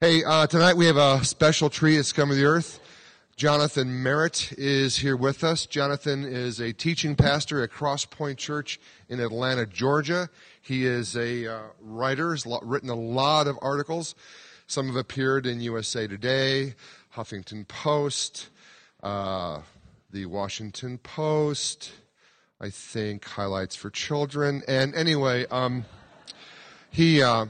Hey, uh, tonight we have a special treat that's come to the earth. Jonathan Merritt is here with us. Jonathan is a teaching pastor at Cross Point Church in Atlanta, Georgia. He is a uh, writer, has written a lot of articles. Some have appeared in USA Today, Huffington Post, uh, the Washington Post, I think Highlights for Children. And anyway, um, he uh,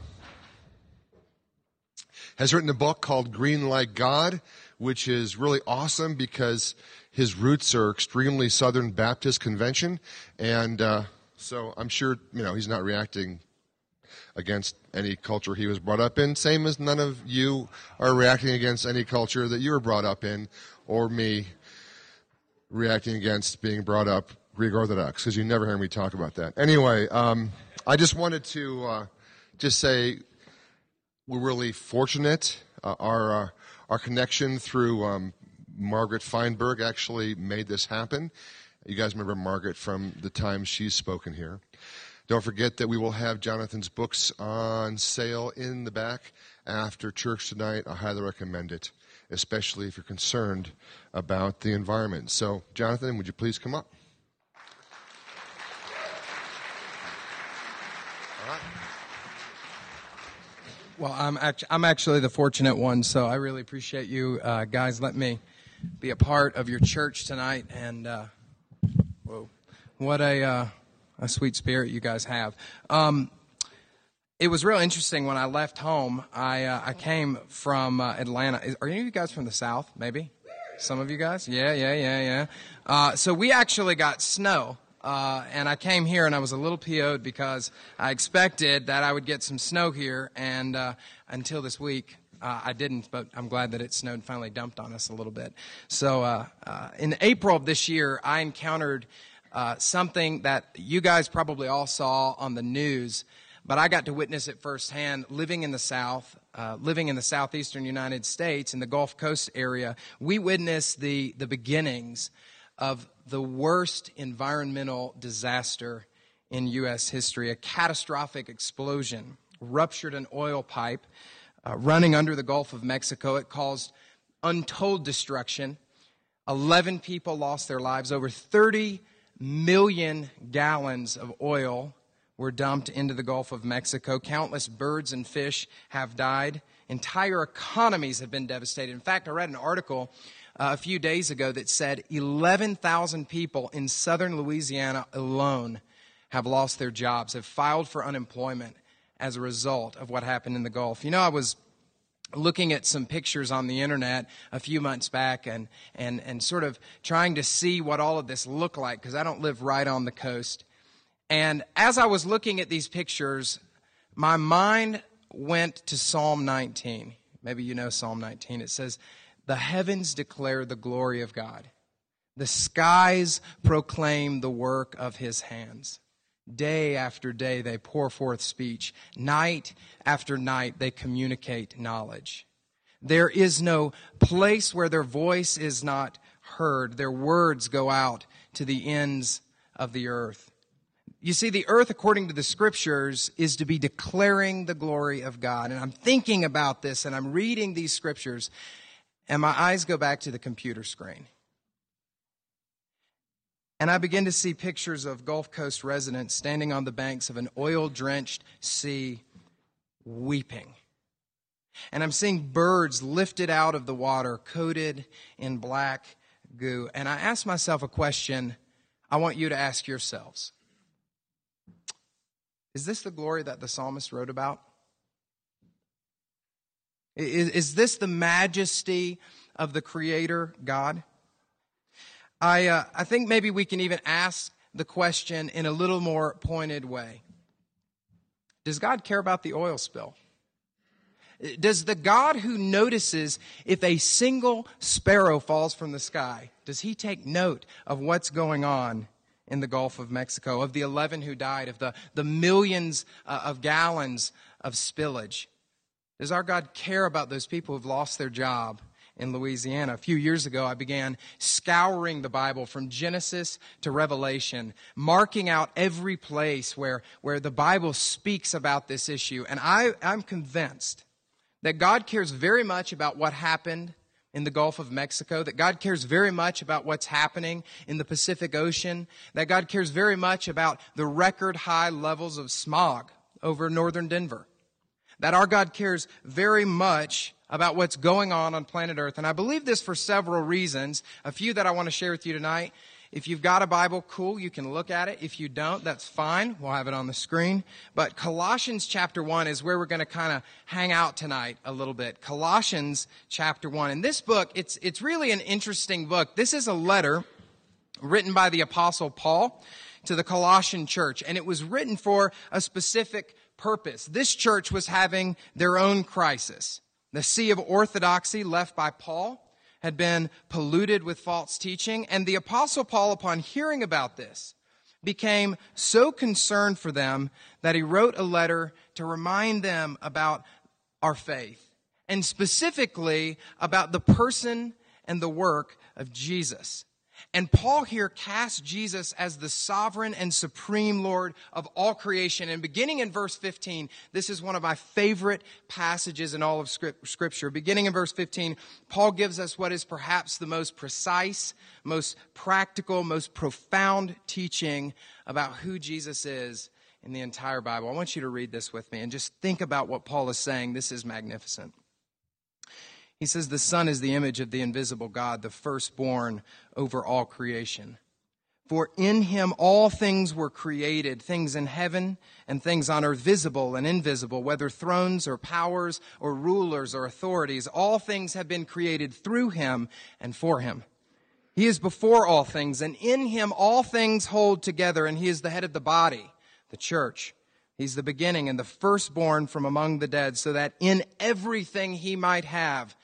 has written a book called Green Like God, which is really awesome because his roots are extremely Southern Baptist convention. And uh, so I'm sure, you know, he's not reacting against any culture he was brought up in, same as none of you are reacting against any culture that you were brought up in, or me reacting against being brought up Greek Orthodox, because you never hear me talk about that. Anyway, um, I just wanted to uh, just say we're really fortunate. Uh, our uh, our connection through um, Margaret Feinberg actually made this happen. You guys remember Margaret from the time she's spoken here. Don't forget that we will have Jonathan's books on sale in the back after church tonight. I highly recommend it, especially if you're concerned about the environment. So, Jonathan, would you please come up? Well, I'm, act- I'm actually the fortunate one, so I really appreciate you uh, guys Let me be a part of your church tonight. And uh, whoa, what a uh, a sweet spirit you guys have. Um, it was real interesting when I left home. I uh, I came from uh, Atlanta. Are any of you guys from the South? Maybe some of you guys. Yeah, yeah, yeah, yeah. Uh, so we actually got snow. Uh, and I came here and I was a little PO'd because I expected that I would get some snow here, and uh, until this week, uh, I didn't, but I'm glad that it snowed and finally dumped on us a little bit. So, uh, uh, in April of this year, I encountered uh, something that you guys probably all saw on the news, but I got to witness it firsthand living in the South, living in the southeastern United States, in the Gulf Coast area. We witnessed the, the beginnings of the worst environmental disaster in U.S. history a catastrophic explosion, ruptured an oil pipe uh, running under the Gulf of Mexico. It caused untold destruction. 11 people lost their lives. Over 30 million gallons of oil were dumped into the Gulf of Mexico. Countless birds and fish have died. Entire economies have been devastated. In fact, I read an article uh, a few days ago that said 11,000 people in southern Louisiana alone have lost their jobs, have filed for unemployment as a result of what happened in the Gulf. You know, I was looking at some pictures on the internet a few months back and, and, and sort of trying to see what all of this looked like because I don't live right on the coast. And as I was looking at these pictures, my mind went to Psalm 19. Maybe you know Psalm 19. It says, The heavens declare the glory of God, the skies proclaim the work of his hands. Day after day, they pour forth speech. Night after night, they communicate knowledge. There is no place where their voice is not heard. Their words go out to the ends of the earth. You see, the earth, according to the scriptures, is to be declaring the glory of God. And I'm thinking about this and I'm reading these scriptures, and my eyes go back to the computer screen. And I begin to see pictures of Gulf Coast residents standing on the banks of an oil drenched sea weeping. And I'm seeing birds lifted out of the water, coated in black goo. And I ask myself a question I want you to ask yourselves Is this the glory that the psalmist wrote about? Is, is this the majesty of the Creator God? I, uh, I think maybe we can even ask the question in a little more pointed way Does God care about the oil spill? Does the God who notices if a single sparrow falls from the sky, does he take note of what's going on in the Gulf of Mexico, of the 11 who died, of the, the millions uh, of gallons of spillage? Does our God care about those people who've lost their job, in Louisiana. A few years ago, I began scouring the Bible from Genesis to Revelation, marking out every place where, where the Bible speaks about this issue. And I, I'm convinced that God cares very much about what happened in the Gulf of Mexico, that God cares very much about what's happening in the Pacific Ocean, that God cares very much about the record high levels of smog over northern Denver, that our God cares very much about what's going on on planet Earth. And I believe this for several reasons, a few that I want to share with you tonight. If you've got a Bible, cool, you can look at it. If you don't, that's fine. We'll have it on the screen. But Colossians chapter 1 is where we're going to kind of hang out tonight a little bit. Colossians chapter 1. And this book, it's, it's really an interesting book. This is a letter written by the apostle Paul to the Colossian church. And it was written for a specific purpose. This church was having their own crisis. The sea of orthodoxy left by Paul had been polluted with false teaching. And the apostle Paul, upon hearing about this, became so concerned for them that he wrote a letter to remind them about our faith and specifically about the person and the work of Jesus. And Paul here casts Jesus as the sovereign and supreme Lord of all creation. And beginning in verse 15, this is one of my favorite passages in all of scripture. Beginning in verse 15, Paul gives us what is perhaps the most precise, most practical, most profound teaching about who Jesus is in the entire Bible. I want you to read this with me and just think about what Paul is saying. This is magnificent. He says, The Son is the image of the invisible God, the firstborn over all creation. For in him all things were created, things in heaven and things on earth, visible and invisible, whether thrones or powers or rulers or authorities. All things have been created through him and for him. He is before all things, and in him all things hold together, and he is the head of the body, the church. He's the beginning and the firstborn from among the dead, so that in everything he might have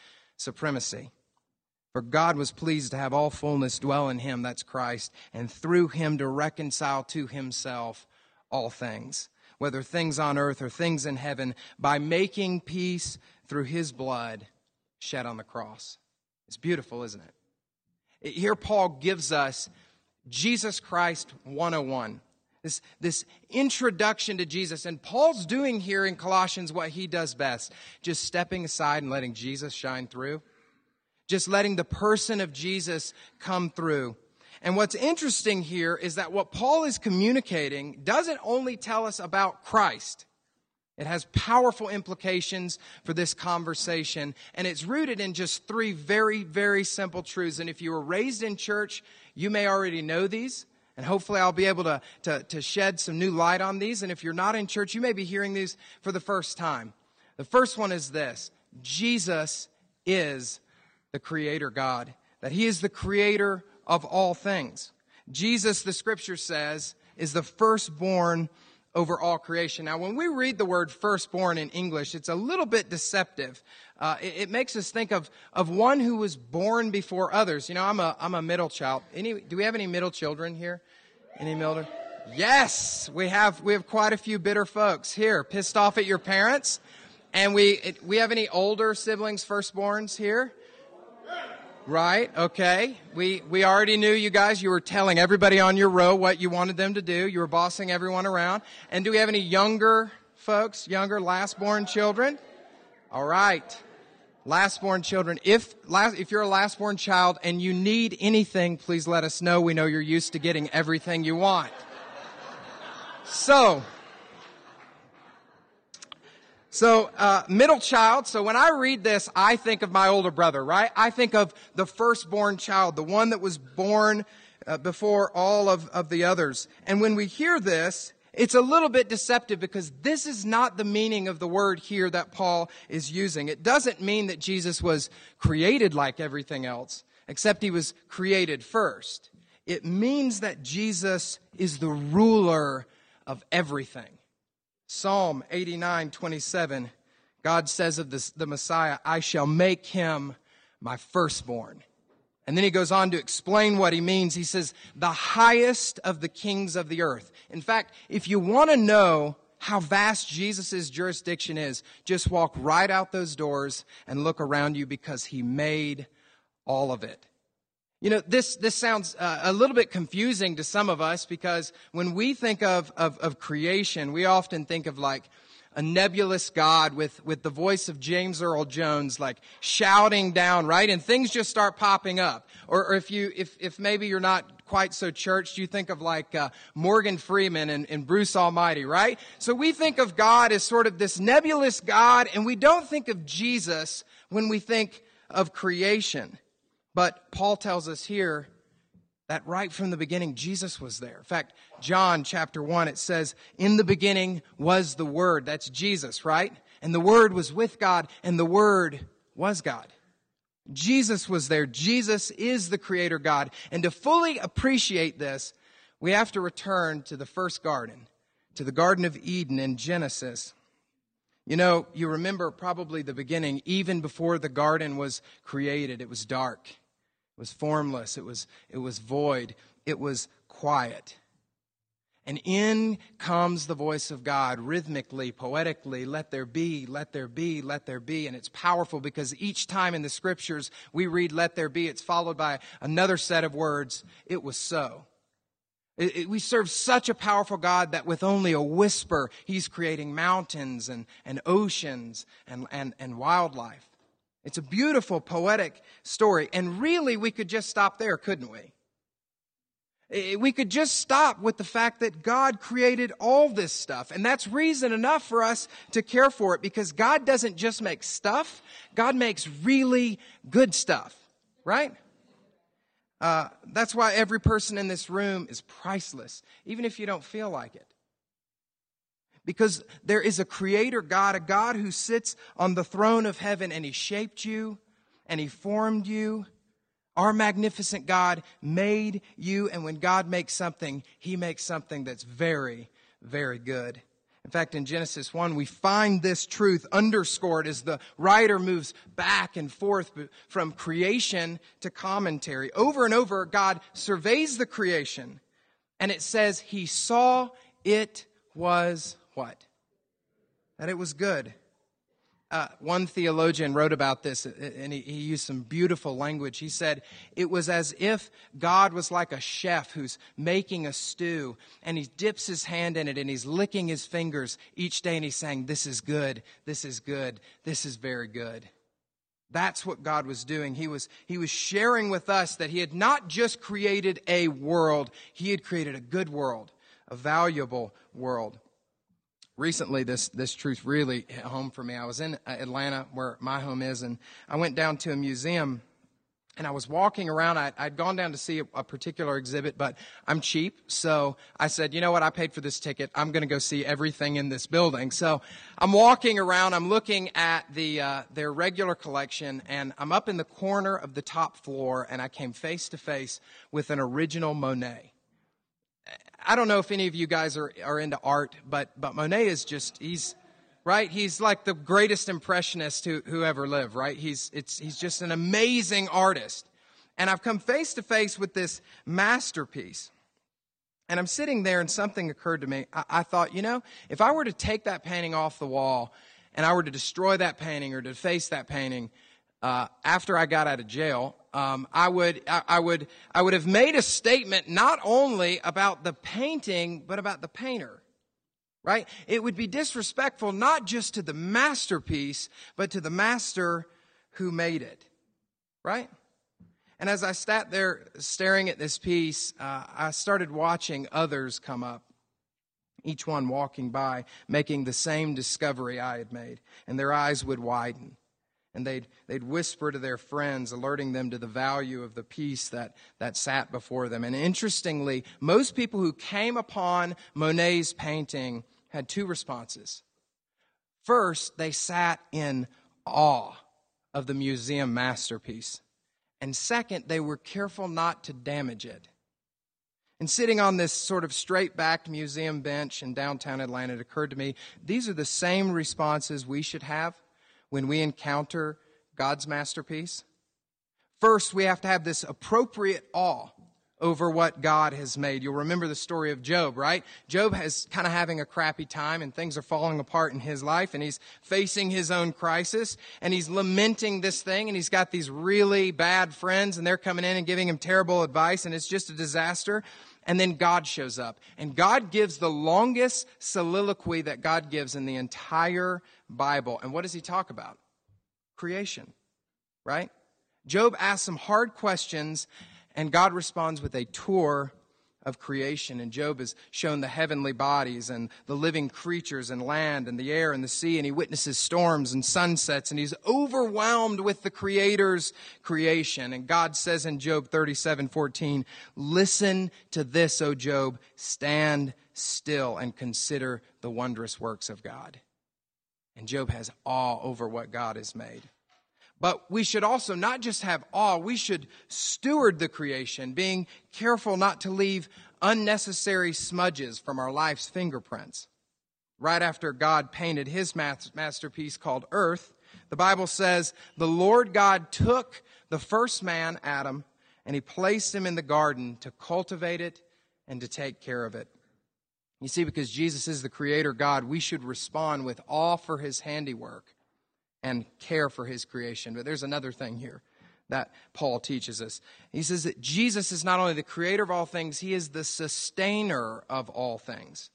supremacy. For God was pleased to have all fullness dwell in him, that's Christ, and through him to reconcile to himself all things, whether things on earth or things in heaven, by making peace through his blood shed on the cross. It's beautiful, isn't it? Here, Paul gives us Jesus Christ 101. This, this introduction to Jesus. And Paul's doing here in Colossians what he does best just stepping aside and letting Jesus shine through, just letting the person of Jesus come through. And what's interesting here is that what Paul is communicating doesn't only tell us about Christ. It has powerful implications for this conversation, and it's rooted in just three very, very simple truths. And if you were raised in church, you may already know these. And hopefully I'll be able to, to, to shed some new light on these. And if you're not in church, you may be hearing these for the first time. The first one is this. Jesus is the creator God. That he is the creator of all things. Jesus, the scripture says, is the firstborn over all creation. Now, when we read the word firstborn in English, it's a little bit deceptive. Uh, it, it, makes us think of, of one who was born before others. You know, I'm a, I'm a middle child. Any, do we have any middle children here? Any middle? Yes, we have, we have quite a few bitter folks here, pissed off at your parents. And we, it, we have any older siblings, firstborns here? Right, okay. We, we already knew you guys, you were telling everybody on your row what you wanted them to do. You were bossing everyone around. And do we have any younger folks, younger last-born children? All right. Last-born children. If, last, if you're a last-born child and you need anything, please let us know. We know you're used to getting everything you want. So, so, uh, middle child. So when I read this, I think of my older brother, right? I think of the firstborn child, the one that was born uh, before all of, of the others. And when we hear this, it's a little bit deceptive because this is not the meaning of the word here that Paul is using. It doesn't mean that Jesus was created like everything else, except he was created first. It means that Jesus is the ruler of everything. Psalm 89, 27, God says of this, the Messiah, I shall make him my firstborn. And then he goes on to explain what he means. He says, the highest of the kings of the earth. In fact, if you want to know how vast Jesus' jurisdiction is, just walk right out those doors and look around you because he made all of it. You know, this, this sounds uh, a little bit confusing to some of us because when we think of, of, of creation, we often think of like a nebulous God with, with the voice of James Earl Jones, like shouting down, right? And things just start popping up. Or, or if you, if, if maybe you're not quite so churched, you think of like uh, Morgan Freeman and, and Bruce Almighty, right? So we think of God as sort of this nebulous God, and we don't think of Jesus when we think of creation. But Paul tells us here that right from the beginning, Jesus was there. In fact, John chapter 1, it says, In the beginning was the Word. That's Jesus, right? And the Word was with God, and the Word was God. Jesus was there. Jesus is the Creator God. And to fully appreciate this, we have to return to the first garden, to the Garden of Eden in Genesis. You know, you remember probably the beginning, even before the garden was created, it was dark. It was formless. It was, it was void. It was quiet. And in comes the voice of God rhythmically, poetically, let there be, let there be, let there be. And it's powerful because each time in the scriptures we read let there be, it's followed by another set of words, it was so. It, it, we serve such a powerful God that with only a whisper, He's creating mountains and, and oceans and, and, and wildlife. It's a beautiful, poetic story. And really, we could just stop there, couldn't we? We could just stop with the fact that God created all this stuff. And that's reason enough for us to care for it because God doesn't just make stuff, God makes really good stuff, right? Uh, that's why every person in this room is priceless, even if you don't feel like it. Because there is a creator God, a God who sits on the throne of heaven and he shaped you and he formed you. Our magnificent God made you. And when God makes something, he makes something that's very, very good. In fact, in Genesis 1, we find this truth underscored as the writer moves back and forth from creation to commentary. Over and over, God surveys the creation and it says he saw it was what? That it was good. Uh, one theologian wrote about this and he, he, used some beautiful language. He said, It was as if God was like a chef who's making a stew and he dips his hand in it and he's licking his fingers each day and he's saying, This is good, this is good, this is very good. That's what God was doing. He was, he was sharing with us that he had not just created a world, he had created a good world, a valuable world recently this this truth really hit home for me. I was in Atlanta where my home is, and I went down to a museum. And I was walking around. I, had gone down to see a, a, particular exhibit, but I'm cheap. So I said, you know what? I paid for this ticket. I'm going to go see everything in this building. So I'm walking around. I'm looking at the, uh, their regular collection and I'm up in the corner of the top floor and I came face to face with an original Monet. I don't know if any of you guys are, are into art, but, but Monet is just, he's, right? He's like the greatest impressionist who, who ever lived, right? He's, it's, he's just an amazing artist. And I've come face to face with this masterpiece. And I'm sitting there and something occurred to me. I, I thought, you know, if I were to take that painting off the wall and I were to destroy that painting or deface that painting, uh, after I got out of jail, um, I would, I, I, would, I would have made a statement not only about the painting, but about the painter. Right? It would be disrespectful not just to the masterpiece, but to the master who made it. Right? And as I sat there staring at this piece, uh, I started watching others come up. Each one walking by, making the same discovery I had made, and their eyes would widen and they'd, they'd whisper to their friends, alerting them to the value of the piece that, that sat before them. And interestingly, most people who came upon Monet's painting had two responses. First, they sat in awe of the museum masterpiece. And second, they were careful not to damage it. And sitting on this sort of straight backed museum bench in downtown Atlanta, it occurred to me these are the same responses we should have when we encounter God's masterpiece? First, we have to have this appropriate awe over what God has made. You'll remember the story of Job, right? Job is kind of having a crappy time and things are falling apart in his life and he's facing his own crisis and he's lamenting this thing and he's got these really bad friends and they're coming in and giving him terrible advice and it's just a disaster. And then God shows up. And God gives the longest soliloquy that God gives in the entire Bible. And what does he talk about? Creation, right? Job asks some hard questions, and God responds with a tour of creation. And Job is shown the heavenly bodies and the living creatures and land and the air and the sea. And he witnesses storms and sunsets and he's overwhelmed with the Creator's creation. And God says in Job 37 14, Listen to this, O Job. Stand still and consider the wondrous works of God. And Job has awe over what God has made. But we should also not just have awe, we should steward the creation, being careful not to leave unnecessary smudges from our life's fingerprints. Right after God painted his masterpiece called Earth, the Bible says, The Lord God took the first man, Adam, and he placed him in the garden to cultivate it and to take care of it. You see, because Jesus is the creator God, we should respond with awe for his handiwork and care for his creation. But there's another thing here that Paul teaches us. He says that Jesus is not only the creator of all things, he is the sustainer of all things.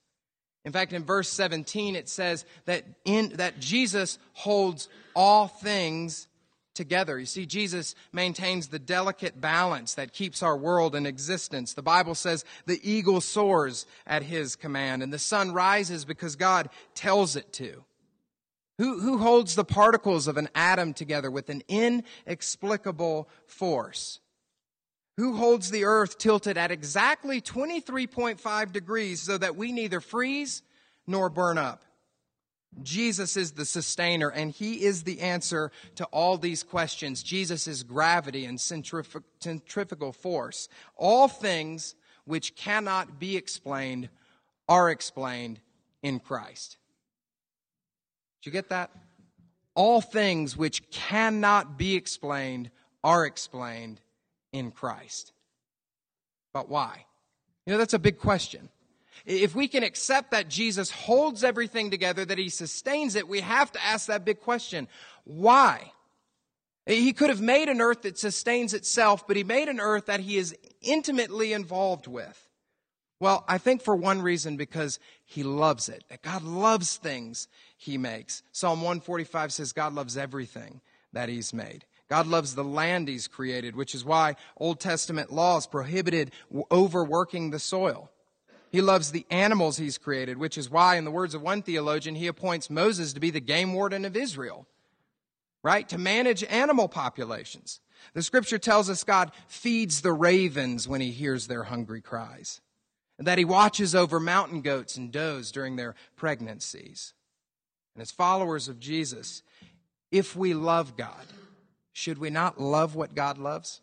In fact, in verse 17, it says that, in, that Jesus holds all things together. You see, Jesus maintains the delicate balance that keeps our world in existence. The Bible says the eagle soars at his command, and the sun rises because God tells it to. Who, who holds the particles of an atom together with an inexplicable force? Who holds the earth tilted at exactly 23.5 degrees so that we neither freeze nor burn up? Jesus is the sustainer and he is the answer to all these questions. Jesus is gravity and centrif- centrifugal force. All things which cannot be explained are explained in Christ. You get that? All things which cannot be explained are explained in Christ. But why? You know, that's a big question. If we can accept that Jesus holds everything together, that he sustains it, we have to ask that big question. Why? He could have made an earth that sustains itself, but he made an earth that he is intimately involved with. Well, I think for one reason, because he loves it. that God loves things he makes. Psalm 145 says God loves everything that he's made. God loves the land he's created, which is why Old Testament laws prohibited overworking the soil. He loves the animals he's created, which is why, in the words of one theologian, he appoints Moses to be the game warden of Israel, right? To manage animal populations. The scripture tells us God feeds the ravens when he hears their hungry cries and that he watches over mountain goats and does during their pregnancies. And as followers of Jesus, if we love God, should we not love what God loves?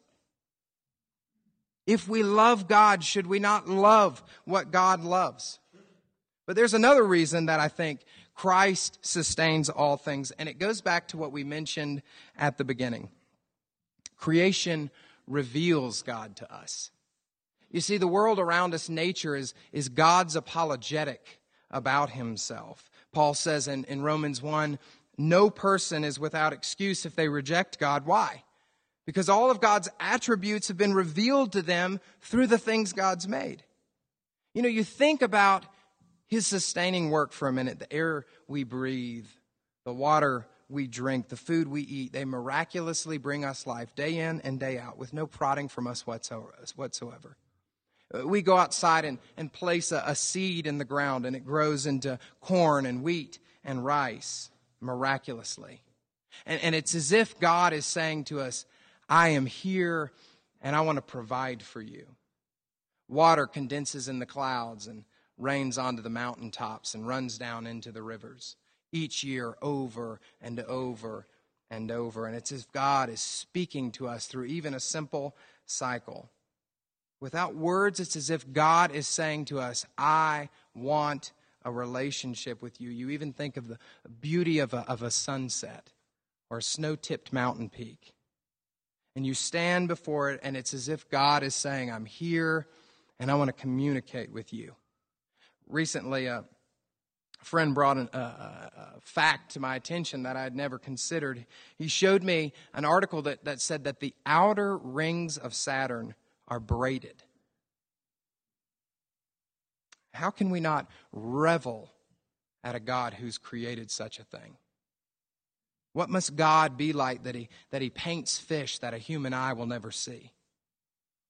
If we love God, should we not love what God loves? But there's another reason that I think Christ sustains all things, and it goes back to what we mentioned at the beginning. Creation reveals God to us. You see, the world around us, nature, is, is God's apologetic about himself. Paul says in, in Romans 1 no person is without excuse if they reject God. Why? Because all of God's attributes have been revealed to them through the things God's made. You know, you think about his sustaining work for a minute the air we breathe, the water we drink, the food we eat, they miraculously bring us life day in and day out with no prodding from us whatsoever. Uh, we go outside and, and place a, a seed in the ground and it grows into corn and wheat and rice miraculously. And, and it's as if God is saying to us, I am here and I want to provide for you. Water condenses in the clouds and rains onto the mountaintops and runs down into the rivers each year over and over and over. And it's as if God is speaking to us through even a simple cycle. Without words, it's as if God is saying to us, I want a relationship with you. You even think of the beauty of a, of a sunset or a snow tipped mountain peak. And you stand before it, and it's as if God is saying, I'm here and I want to communicate with you. Recently, a friend brought an, a, a, fact to my attention that I had never considered. He showed me an article that, that said that the outer rings of Saturn are braided. how can we not revel at a God who's created such a thing? What must God be like that he, that he paints fish that a human eye will never see?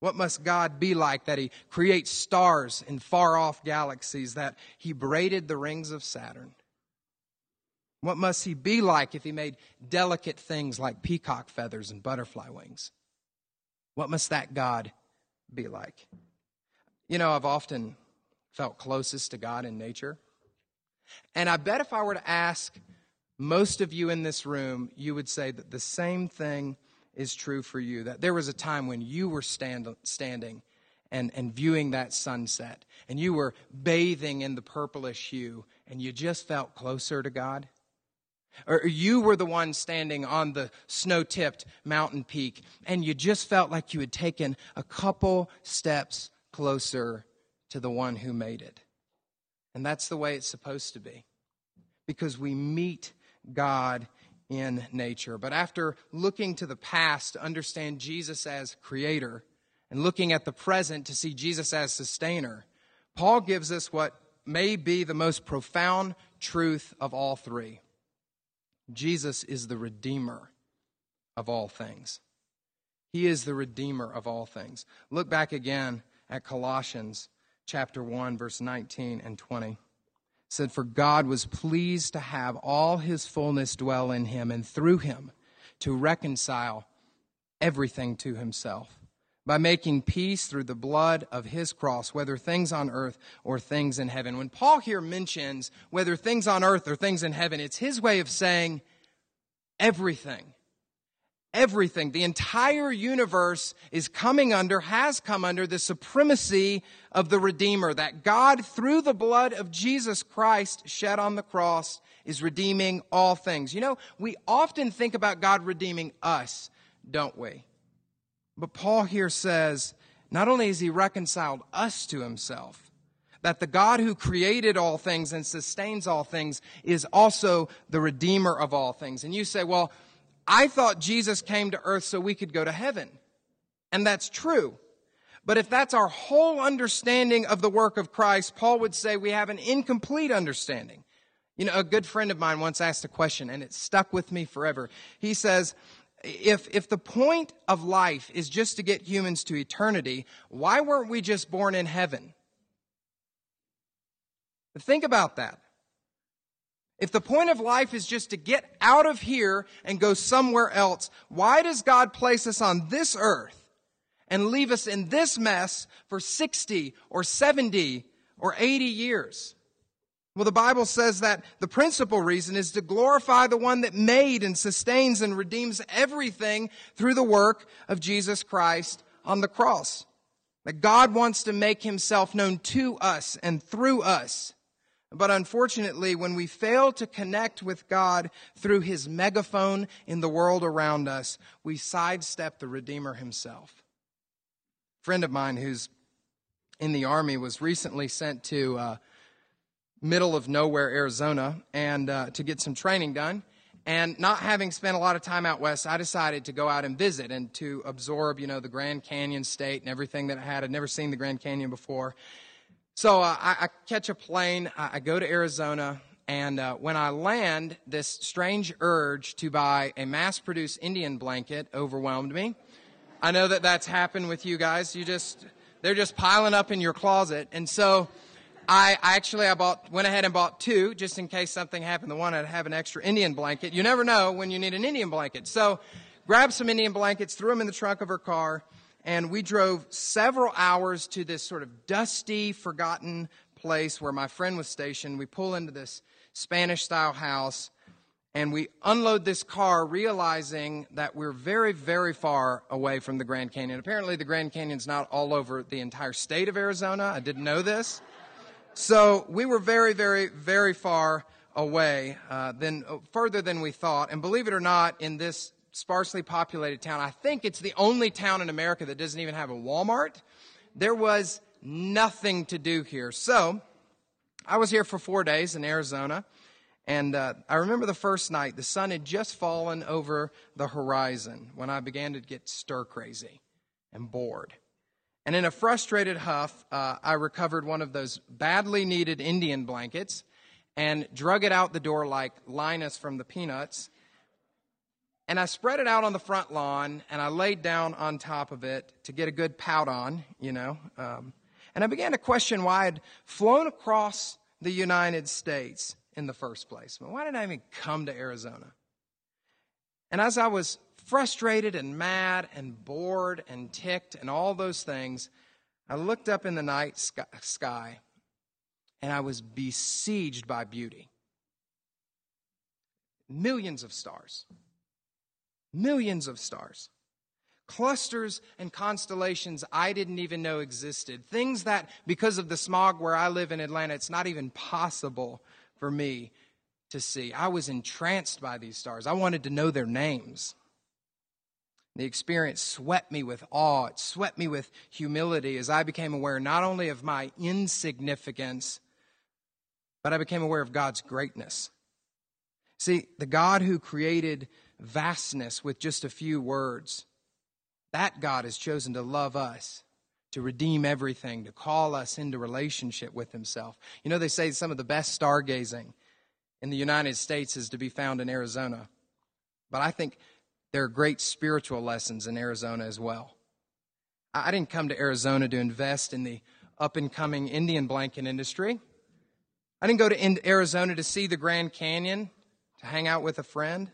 What must God be like that he creates stars in far off galaxies, that he braided the rings of Saturn? What must he be like if he made delicate things like peacock feathers and butterfly wings? What must that God be like? You know, I've often felt closest to God in nature. And I bet if I were to ask most of you in this room, you would say that the same thing is true for you. That there was a time when you were stand, standing and, and viewing that sunset, and you were bathing in the purplish hue, and you just felt closer to God. Or you were the one standing on the snow tipped mountain peak, and you just felt like you had taken a couple steps closer to the one who made it. And that's the way it's supposed to be. Because we meet God in nature. But after looking to the past to understand Jesus as creator and looking at the present to see Jesus as sustainer, Paul gives us what may be the most profound truth of all three. Jesus is the redeemer of all things. He is the redeemer of all things. Look back again at Colossians chapter 1 verse 19 and 20 said, For God was pleased to have all his fullness dwell in him, and through him to reconcile everything to himself, by making peace through the blood of his cross, whether things on earth or things in heaven. When Paul here mentions whether things on earth or things in heaven, it's his way of saying everything everything. The entire universe is coming under, has come under the supremacy of the Redeemer. That God, through the blood of Jesus Christ shed on the cross, is redeeming all things. You know, we often think about God redeeming us, don't we? But Paul here says, not only has he reconciled us to himself, that the God who created all things and sustains all things is also the Redeemer of all things. And you say, well, I thought Jesus came to earth so we could go to heaven. And that's true. But if that's our whole understanding of the work of Christ, Paul would say we have an incomplete understanding. You know, a good friend of mine once asked a question and it stuck with me forever. He says, if, if the point of life is just to get humans to eternity, why weren't we just born in heaven? Think about that. If the point of life is just to get out of here and go somewhere else, why does God place us on this earth and leave us in this mess for 60 or 70 or 80 years? Well, the Bible says that the principal reason is to glorify the one that made and sustains and redeems everything through the work of Jesus Christ on the cross. That God wants to make himself known to us and through us. But unfortunately, when we fail to connect with God through his megaphone in the world around us, we sidestep the Redeemer himself. A friend of mine who's in the Army was recently sent to uh, middle of nowhere, Arizona, and uh, to get some training done. And not having spent a lot of time out west, I decided to go out and visit and to absorb, you know, the Grand Canyon state and everything that I had. I'd never seen the Grand Canyon before. So uh, I, I, catch a plane, I, I go to Arizona, and uh, when I land, this strange urge to buy a mass produced Indian blanket overwhelmed me. I know that that's happened with you guys. You just, they're just piling up in your closet. And so I, actually, I bought, went ahead and bought two just in case something happened The one. I'd have an extra Indian blanket. You never know when you need an Indian blanket. So grabbed some Indian blankets, threw them in the trunk of her car, and we drove several hours to this sort of dusty, forgotten place where my friend was stationed. We pull into this Spanish style house and we unload this car realizing that we're very, very far away from the Grand Canyon. Apparently, the Grand Canyon's not all over the entire state of Arizona. I didn't know this. So we were very, very, very far away, uh, than, further than we thought. And believe it or not, in this sparsely populated town. I think it's the only town in America that doesn't even have a Walmart. There was nothing to do here. So I was here for four days in Arizona. And uh, I remember the first night, the sun had just fallen over the horizon when I began to get stir crazy and bored. And in a frustrated huff, uh, I recovered one of those badly needed Indian blankets and drug it out the door like Linus from the Peanuts. And I spread it out on the front lawn and I laid down on top of it to get a good pout on, you know. Um, and I began to question why I'd flown across the United States in the first place. Why did I even come to Arizona? And as I was frustrated and mad and bored and ticked and all those things, I looked up in the night sky and I was besieged by beauty. Millions of stars. Millions of stars. Clusters and constellations I didn't even know existed. Things that, because of the smog where I live in Atlanta, it's not even possible for me to see. I was entranced by these stars. I wanted to know their names. The experience swept me with awe. It swept me with humility as I became aware not only of my insignificance, but I became aware of God's greatness. See, the God who created vastness with just a few words, that God has chosen to love us, to redeem everything, to call us into relationship with Himself. You know, they say some of the best stargazing in the United States is to be found in Arizona. But I think there are great spiritual lessons in Arizona as well. I didn't come to Arizona to invest in the up and coming Indian blanket industry. I didn't go to Arizona to see the Grand Canyon, to hang out with a friend.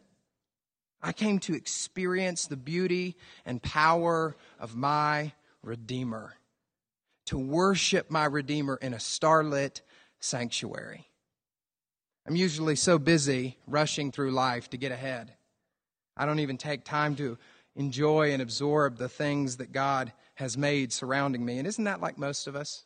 I came to experience the beauty and power of my Redeemer, to worship my Redeemer in a starlit sanctuary. I'm usually so busy rushing through life to get ahead I don't even take time to enjoy and absorb the things that God has made surrounding me. And isn't that like most of us?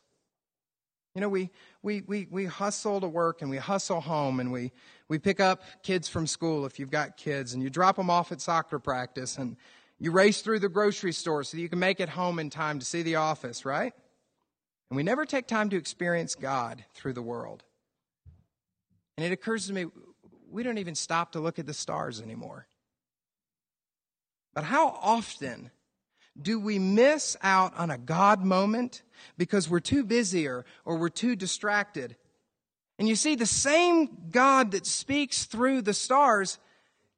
You know, we, we, we, we hustle to work and we hustle home and we, we pick up kids from school if you've got kids and you drop them off at soccer practice and you race through the grocery store so that you can make it home in time to see the office, right? And we never take time to experience God through the world. And it occurs to me, we don't even stop to look at the stars anymore. But how often do we miss out on a God moment because we're too busy or, or we're too distracted? And you see, the same God that speaks through the stars,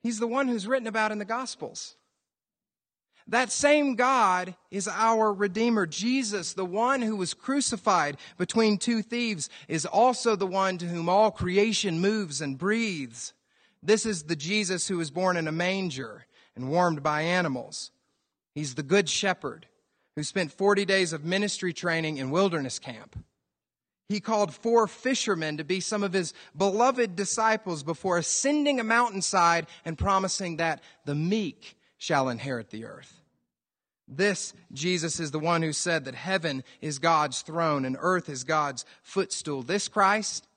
he's the one who's written about in the Gospels. That same God is our Redeemer. Jesus, the one who was crucified between two thieves, is also the one to whom all creation moves and breathes. This is the Jesus who was born in a manger and warmed by animals. He's the good shepherd who spent 40 days of ministry training in wilderness camp. He called four fishermen to be some of his beloved disciples before ascending a mountainside and promising that the meek shall inherit the earth. This Jesus is the one who said that heaven is God's throne and earth is God's footstool. This Christ,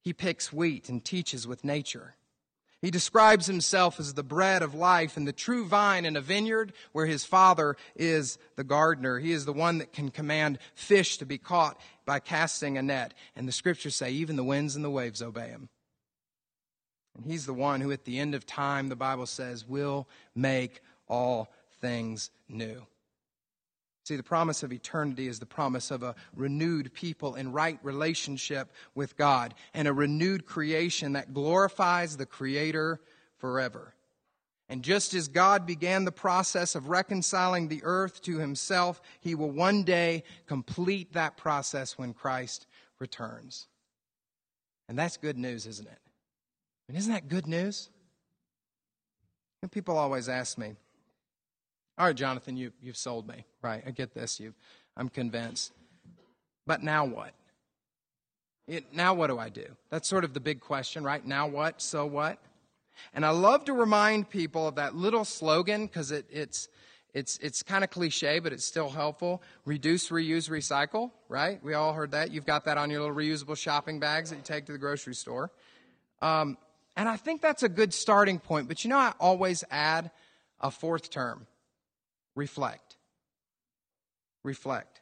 he picks wheat and teaches with nature. He describes himself as the bread of life and the true vine in a vineyard where his father is the gardener. He is the one that can command fish to be caught by casting a net. And the scriptures say even the winds and the waves obey him. And he's the one who at the end of time, the Bible says, will make all things new. See, the promise of eternity is the promise of a renewed people in right relationship with God and a renewed creation that glorifies the Creator forever. And just as God began the process of reconciling the earth to himself, he will one day complete that process when Christ returns. And that's good news, isn't it? And isn't that good news? And people always ask me, all right, Jonathan, you, you've sold me. Right, I get this. You, I'm convinced. But now what? It, now what do I do? That's sort of the big question, right? Now what? So what? And I love to remind people of that little slogan because it, it's, it's, it's kind of cliche, but it's still helpful. Reduce, reuse, recycle, right? We all heard that. You've got that on your little reusable shopping bags that you take to the grocery store. Um, and I think that's a good starting point. But you know, I always add a fourth term reflect. Reflect.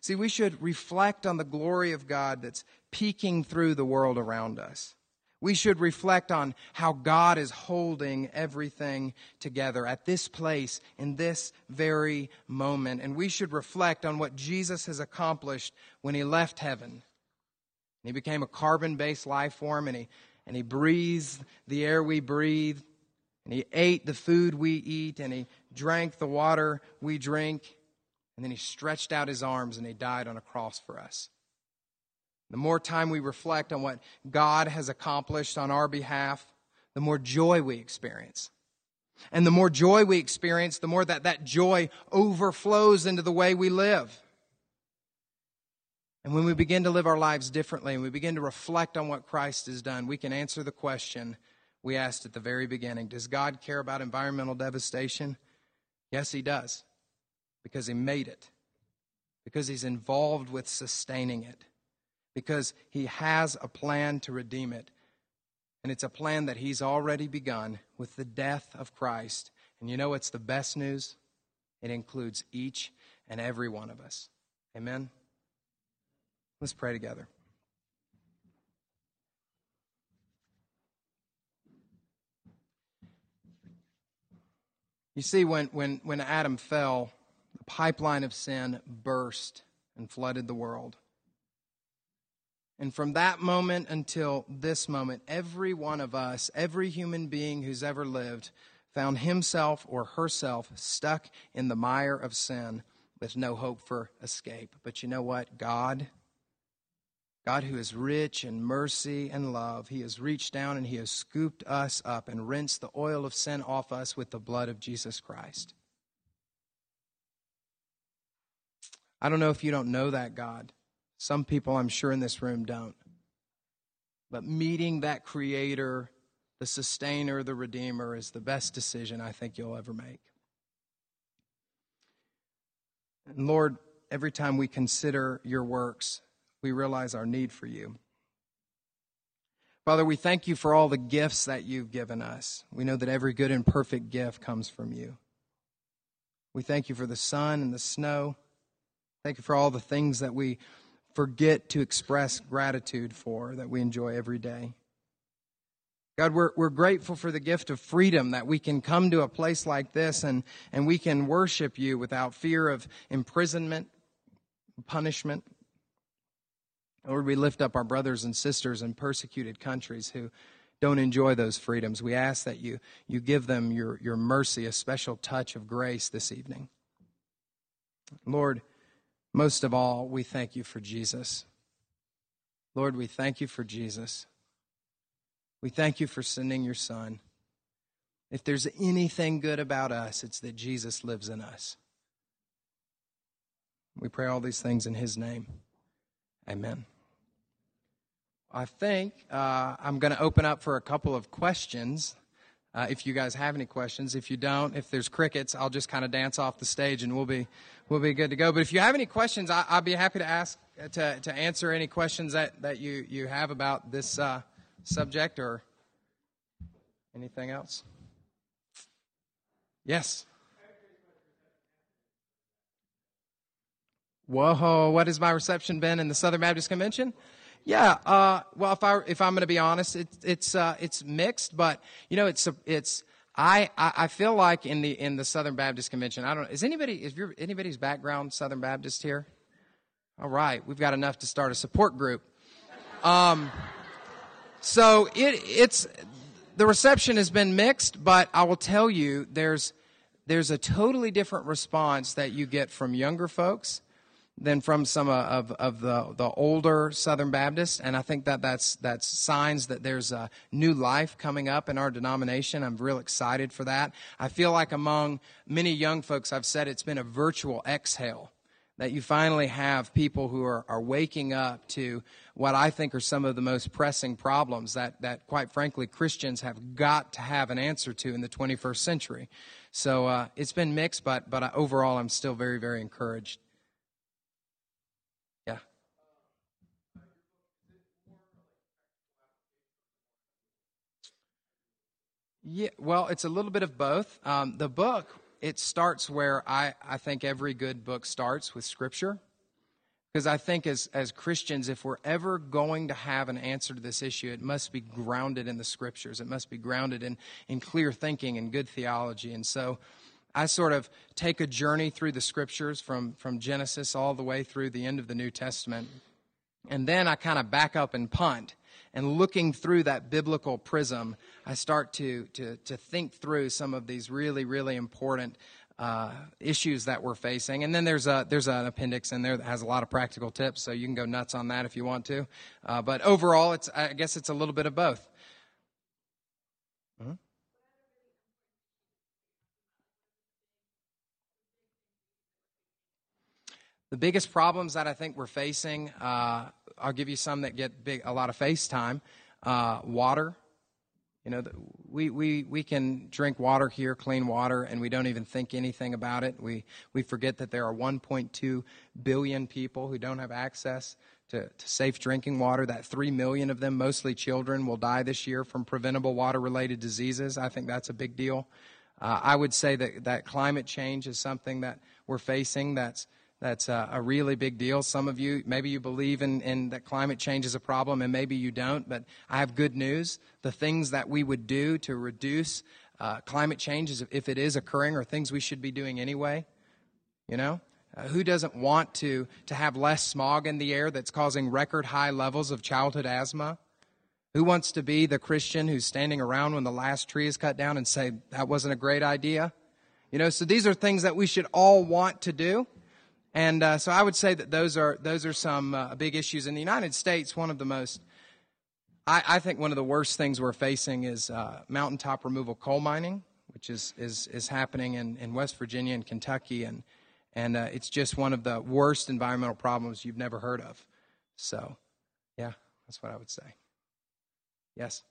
See, we should reflect on the glory of God that's peeking through the world around us. We should reflect on how God is holding everything together at this place, in this very moment. And we should reflect on what Jesus has accomplished when he left heaven. He became a carbon based life form and he, and he breathed the air we breathe. And he ate the food we eat and he drank the water we drink. And then he stretched out his arms and he died on a cross for us. The more time we reflect on what God has accomplished on our behalf, the more joy we experience. And the more joy we experience, the more that that joy overflows into the way we live. And when we begin to live our lives differently and we begin to reflect on what Christ has done, we can answer the question we asked at the very beginning Does God care about environmental devastation? Yes, He does, because He made it, because He's involved with sustaining it because he has a plan to redeem it. And it's a plan that he's already begun with the death of Christ. And you know what's the best news? It includes each and every one of us. Amen? Let's pray together. You see, when, when, when Adam fell, the pipeline of sin burst and flooded the world. And from that moment until this moment, every one of us, every human being who's ever lived, found himself or herself stuck in the mire of sin with no hope for escape. But you know what? God, God who is rich in mercy and love, He has reached down and He has scooped us up and rinsed the oil of sin off us with the blood of Jesus Christ. I don't know if you don't know that God. Some people, I'm sure, in this room don't. But meeting that Creator, the Sustainer, the Redeemer, is the best decision I think you'll ever make. And Lord, every time we consider your works, we realize our need for you. Father, we thank you for all the gifts that you've given us. We know that every good and perfect gift comes from you. We thank you for the sun and the snow. Thank you for all the things that we forget to express gratitude for that we enjoy every day. God, we're, we're grateful for the gift of freedom that we can come to a place like this and, and we can worship you without fear of imprisonment, punishment. Lord, we lift up our brothers and sisters in persecuted countries who don't enjoy those freedoms. We ask that you, you give them your, your mercy, a special touch of grace this evening. Lord, most of all, we thank you for Jesus. Lord, we thank you for Jesus. We thank you for sending your Son. If there's anything good about us, it's that Jesus lives in us. We pray all these things in His name. Amen. I think uh, I'm going to open up for a couple of questions. Uh, if you guys have any questions, if you don't, if there's crickets, I'll just kind of dance off the stage and we'll be we'll be good to go. But if you have any questions, I, will be happy to ask to to answer any questions that that you you have about this uh, subject or anything else. Yes. Whoa! What has my reception been in the Southern Baptist Convention? Yeah. Uh, well, if I if I'm going to be honest, it, it's uh, it's mixed, but you know, it's it's. I, I feel like in the in the Southern Baptist Convention, I don't. Is anybody is your anybody's background Southern Baptist here? All right, we've got enough to start a support group. Um, so it it's the reception has been mixed, but I will tell you there's there's a totally different response that you get from younger folks than from some of, of the, the older Southern Baptists. And I think that that's, that's signs that there's a new life coming up in our denomination. I'm real excited for that. I feel like among many young folks, I've said it's been a virtual exhale. That you finally have people who are, are waking up to what I think are some of the most pressing problems that, that, quite frankly, Christians have got to have an answer to in the 21st century. So uh, it's been mixed, but, but overall, I'm still very, very encouraged. Yeah, well, it's a little bit of both. Um, the book, it starts where I, I think every good book starts with Scripture. Because I think as, as Christians, if we're ever going to have an answer to this issue, it must be grounded in the scriptures. It must be grounded in, in clear thinking and good theology. And so I sort of take a journey through the scriptures from, from Genesis all the way through the end of the New Testament. And then I kind of back up and punt. And looking through that biblical prism, I start to, to, to think through some of these really, really important uh, issues that we're facing. And then there's a there's an appendix in there that has a lot of practical tips, so you can go nuts on that if you want to. Uh, but overall, it's I guess it's a little bit of both. Uh-huh. The biggest problems that I think we're facing, uh, I'll give you some that get big, a lot of face time. Uh, water, you know, we, we, we can drink water here, clean water, and we don't even think anything about it. We, we forget that there are 1.2 billion people who don't have access to, to safe drinking water, that 3 million of them, mostly children, will die this year from preventable water related diseases. I think that's a big deal. Uh, I would say that, that climate change is something that we're facing that's that's a, a, really big deal. Some of you, maybe you believe in, in that climate change is a problem, and maybe you don't, but I have good news. The things that we would do to reduce uh, climate change, is, if it is occurring, are things we should be doing anyway. You know? Uh, who doesn't want to, to have less smog in the air that's causing record high levels of childhood asthma? Who wants to be the Christian who's standing around when the last tree is cut down and say, that wasn't a great idea? You know, so these are things that we should all want to do. And uh, so I would say that those are those are some uh, big issues in the United States. One of the most, I, I think, one of the worst things we're facing is uh, mountaintop removal coal mining, which is is is happening in, in West Virginia and Kentucky, and and uh, it's just one of the worst environmental problems you've never heard of. So, yeah, that's what I would say. Yes.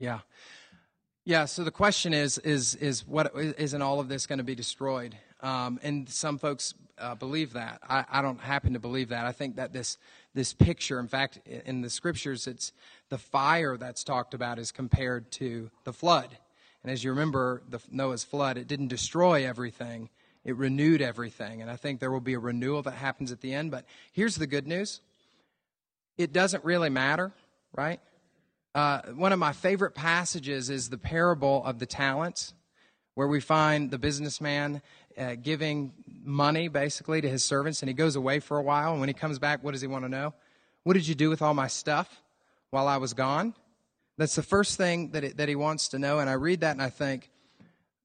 Yeah. Yeah, so the question is, is, is what, isn't all of this going to be destroyed? Um, and some folks uh, believe that. I, I don't happen to believe that. I think that this, this picture, in fact, in the scriptures, it's the fire that's talked about is compared to the flood. And as you remember, the Noah's flood, it didn't destroy everything, it renewed everything. And I think there will be a renewal that happens at the end. But here's the good news it doesn't really matter, right? Uh, one of my favorite passages is the parable of the talents, where we find the businessman uh, giving money basically to his servants, and he goes away for a while. And when he comes back, what does he want to know? What did you do with all my stuff while I was gone? That's the first thing that, it, that he wants to know. And I read that and I think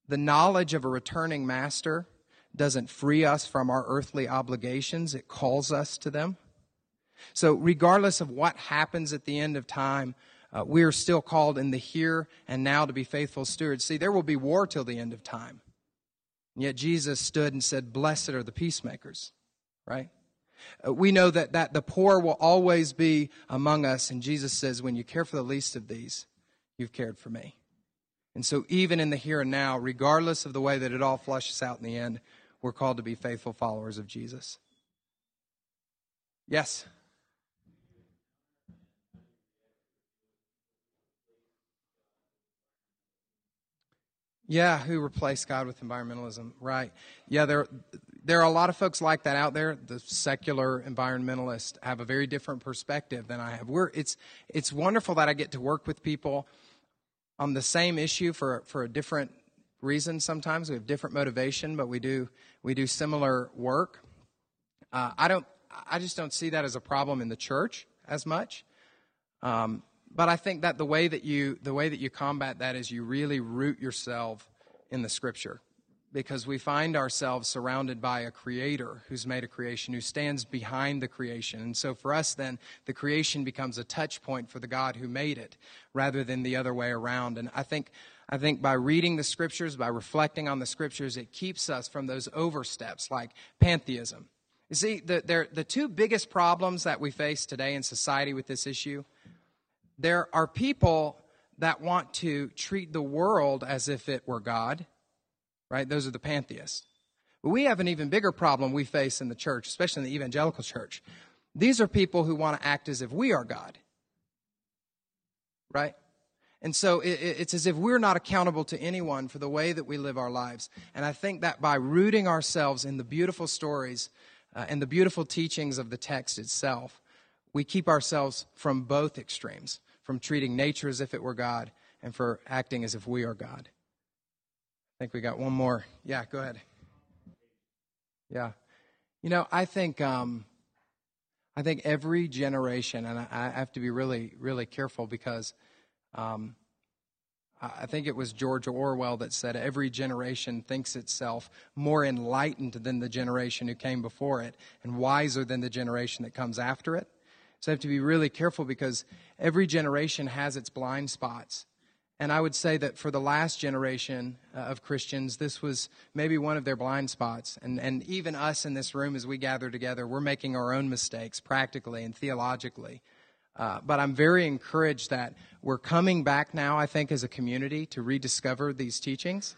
the knowledge of a returning master doesn't free us from our earthly obligations, it calls us to them. So, regardless of what happens at the end of time, uh, we are still called in the here and now to be faithful stewards. See, there will be war till the end of time. And yet Jesus stood and said, Blessed are the peacemakers, right? Uh, we know that, that the poor will always be among us. And Jesus says, When you care for the least of these, you've cared for me. And so, even in the here and now, regardless of the way that it all flushes out in the end, we're called to be faithful followers of Jesus. Yes? Yeah, who replaced God with environmentalism? Right. Yeah, there there are a lot of folks like that out there. The secular environmentalists have a very different perspective than I have. We're it's it's wonderful that I get to work with people on the same issue for for a different reason. Sometimes we have different motivation, but we do we do similar work. Uh, I don't. I just don't see that as a problem in the church as much. Um, but I think that the way that you the way that you combat that is you really root yourself in the scripture. Because we find ourselves surrounded by a creator who's made a creation who stands behind the creation. And so for us then the creation becomes a touch point for the god who made it rather than the other way around. And i think i think by reading the scriptures by reflecting on the scriptures it keeps us from those oversteps like pantheism. You see the, the two biggest problems that we face today in society with this issue there are people that want to treat the world as if it were God, right? Those are the pantheists. But we have an even bigger problem we face in the church, especially in the evangelical church. These are people who want to act as if we are God. Right? And so it's as if we're not accountable to anyone for the way that we live our lives. And I think that by rooting ourselves in the beautiful stories uh, and the beautiful teachings of the text itself, we keep ourselves from both extremes, from treating nature as if it were God and for acting as if we are God. I think we got one more. Yeah, go ahead. Yeah. You know, I think um, I think every generation, and I, I, have to be really, really careful because um, I think it was George Orwell that said every generation thinks itself more enlightened than the generation who came before it and wiser than the generation that comes after it. So I have to be really careful because every generation has its blind spots. And I would say that for the last generation uh, of Christians, this was maybe one of their blind spots. And, and even us in this room, as we gather together, we're making our own mistakes practically and theologically. Uh, but I'm very encouraged that we're coming back now, I think, as a community to rediscover these teachings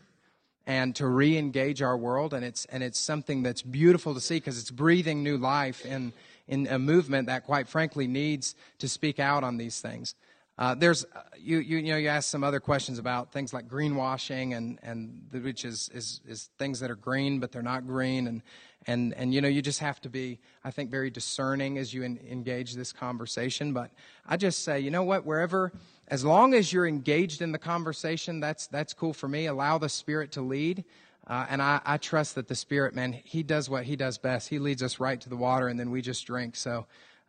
and to re-engage our world. And it's, and it's something that's beautiful to see because it's breathing new life in, in a movement that, quite frankly, needs to speak out on these things. Uh, there's uh, you, you you know you asked some other questions about things like greenwashing and and the, which is, is is things that are green but they're not green and and and you know you just have to be I think very discerning as you in, engage this conversation. But I just say you know what wherever as long as you're engaged in the conversation that's that's cool for me. Allow the Spirit to lead. Uh, and I, I trust that the Spirit, man, He does what He does best. He leads us right to the water, and then we just drink. So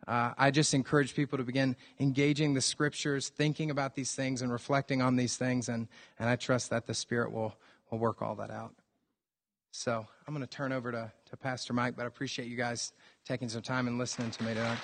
uh, I just encourage people to begin engaging the scriptures, thinking about these things, and reflecting on these things. And, and I trust that the Spirit will, will work all that out. So I'm going to turn over to, to Pastor Mike, but I appreciate you guys taking some time and listening to me tonight.